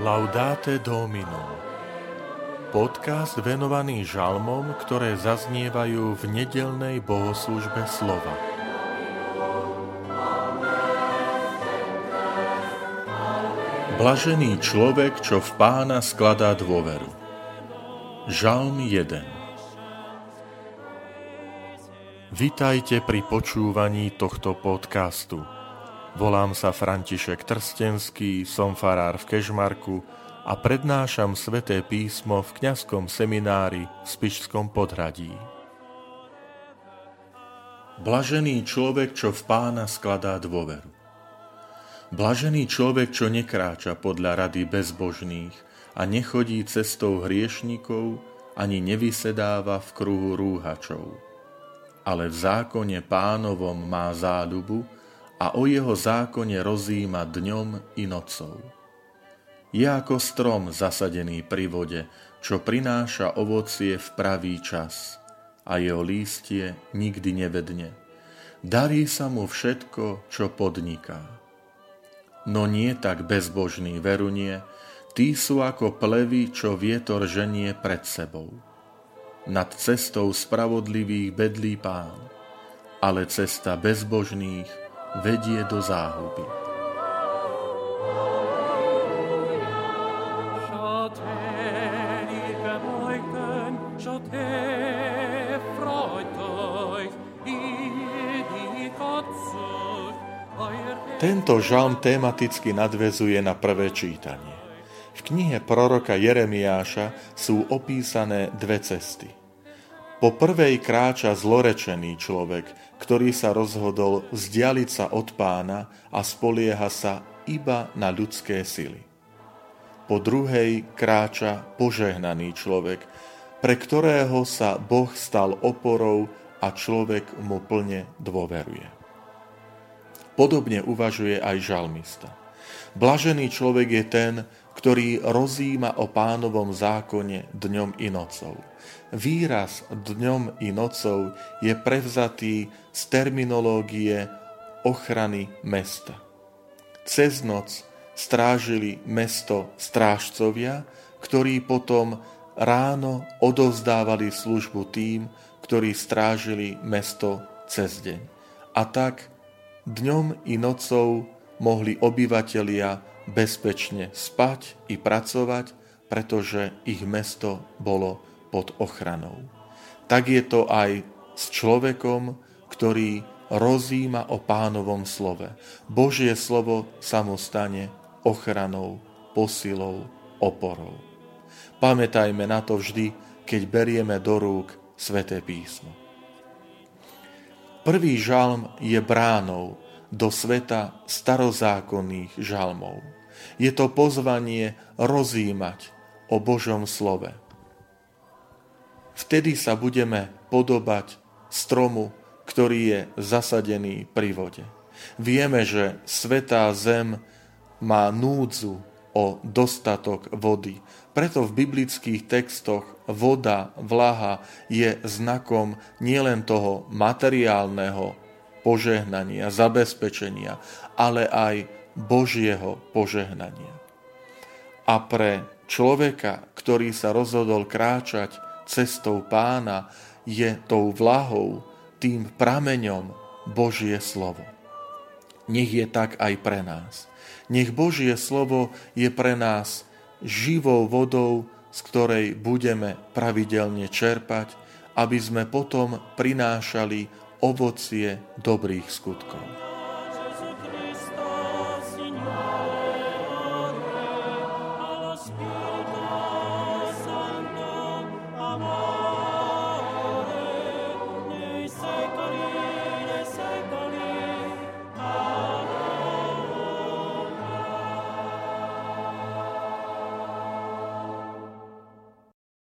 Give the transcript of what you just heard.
Laudate Domino Podcast venovaný žalmom, ktoré zaznievajú v nedelnej bohoslužbe slova. Blažený človek, čo v pána skladá dôveru. Žalm 1 Vitajte pri počúvaní tohto podcastu. Volám sa František Trstenský, som farár v Kežmarku a prednášam sveté písmo v kňazskom seminári v Spišskom podhradí. Blažený človek, čo v pána skladá dôveru. Blažený človek, čo nekráča podľa rady bezbožných a nechodí cestou hriešnikov, ani nevysedáva v kruhu rúhačov. Ale v zákone pánovom má záľubu, a o jeho zákone rozíma dňom i nocou. Je ako strom zasadený pri vode, čo prináša ovocie v pravý čas a jeho lístie nikdy nevedne. Darí sa mu všetko, čo podniká. No nie tak bezbožný verunie, tí sú ako plevy, čo vietor ženie pred sebou. Nad cestou spravodlivých bedlí pán, ale cesta bezbožných vedie do záhuby. Tento žalm tematicky nadvezuje na prvé čítanie. V knihe proroka Jeremiáša sú opísané dve cesty – po prvej kráča zlorečený človek, ktorý sa rozhodol vzdialiť sa od pána a spolieha sa iba na ľudské sily. Po druhej kráča požehnaný človek, pre ktorého sa Boh stal oporou a človek mu plne dôveruje. Podobne uvažuje aj žalmista. Blažený človek je ten, ktorý rozíma o pánovom zákone dňom i nocou. Výraz dňom i nocou je prevzatý z terminológie ochrany mesta. Cez noc strážili mesto strážcovia, ktorí potom ráno odovzdávali službu tým, ktorí strážili mesto cez deň. A tak dňom i nocou mohli obyvatelia bezpečne spať i pracovať, pretože ich mesto bolo pod ochranou. Tak je to aj s človekom, ktorý rozíma o pánovom slove. Božie slovo sa mu stane ochranou, posilou, oporou. Pamätajme na to vždy, keď berieme do rúk sväté písmo. Prvý žalm je bránou do sveta starozákonných žalmov. Je to pozvanie rozímať o Božom slove. Vtedy sa budeme podobať stromu, ktorý je zasadený pri vode. Vieme, že svetá zem má núdzu o dostatok vody. Preto v biblických textoch voda, vlaha je znakom nielen toho materiálneho požehnania, zabezpečenia, ale aj Božieho požehnania. A pre človeka, ktorý sa rozhodol kráčať cestou pána, je tou vlahou, tým prameňom Božie slovo. Nech je tak aj pre nás. Nech Božie slovo je pre nás živou vodou, z ktorej budeme pravidelne čerpať, aby sme potom prinášali ovocie dobrých skutkov.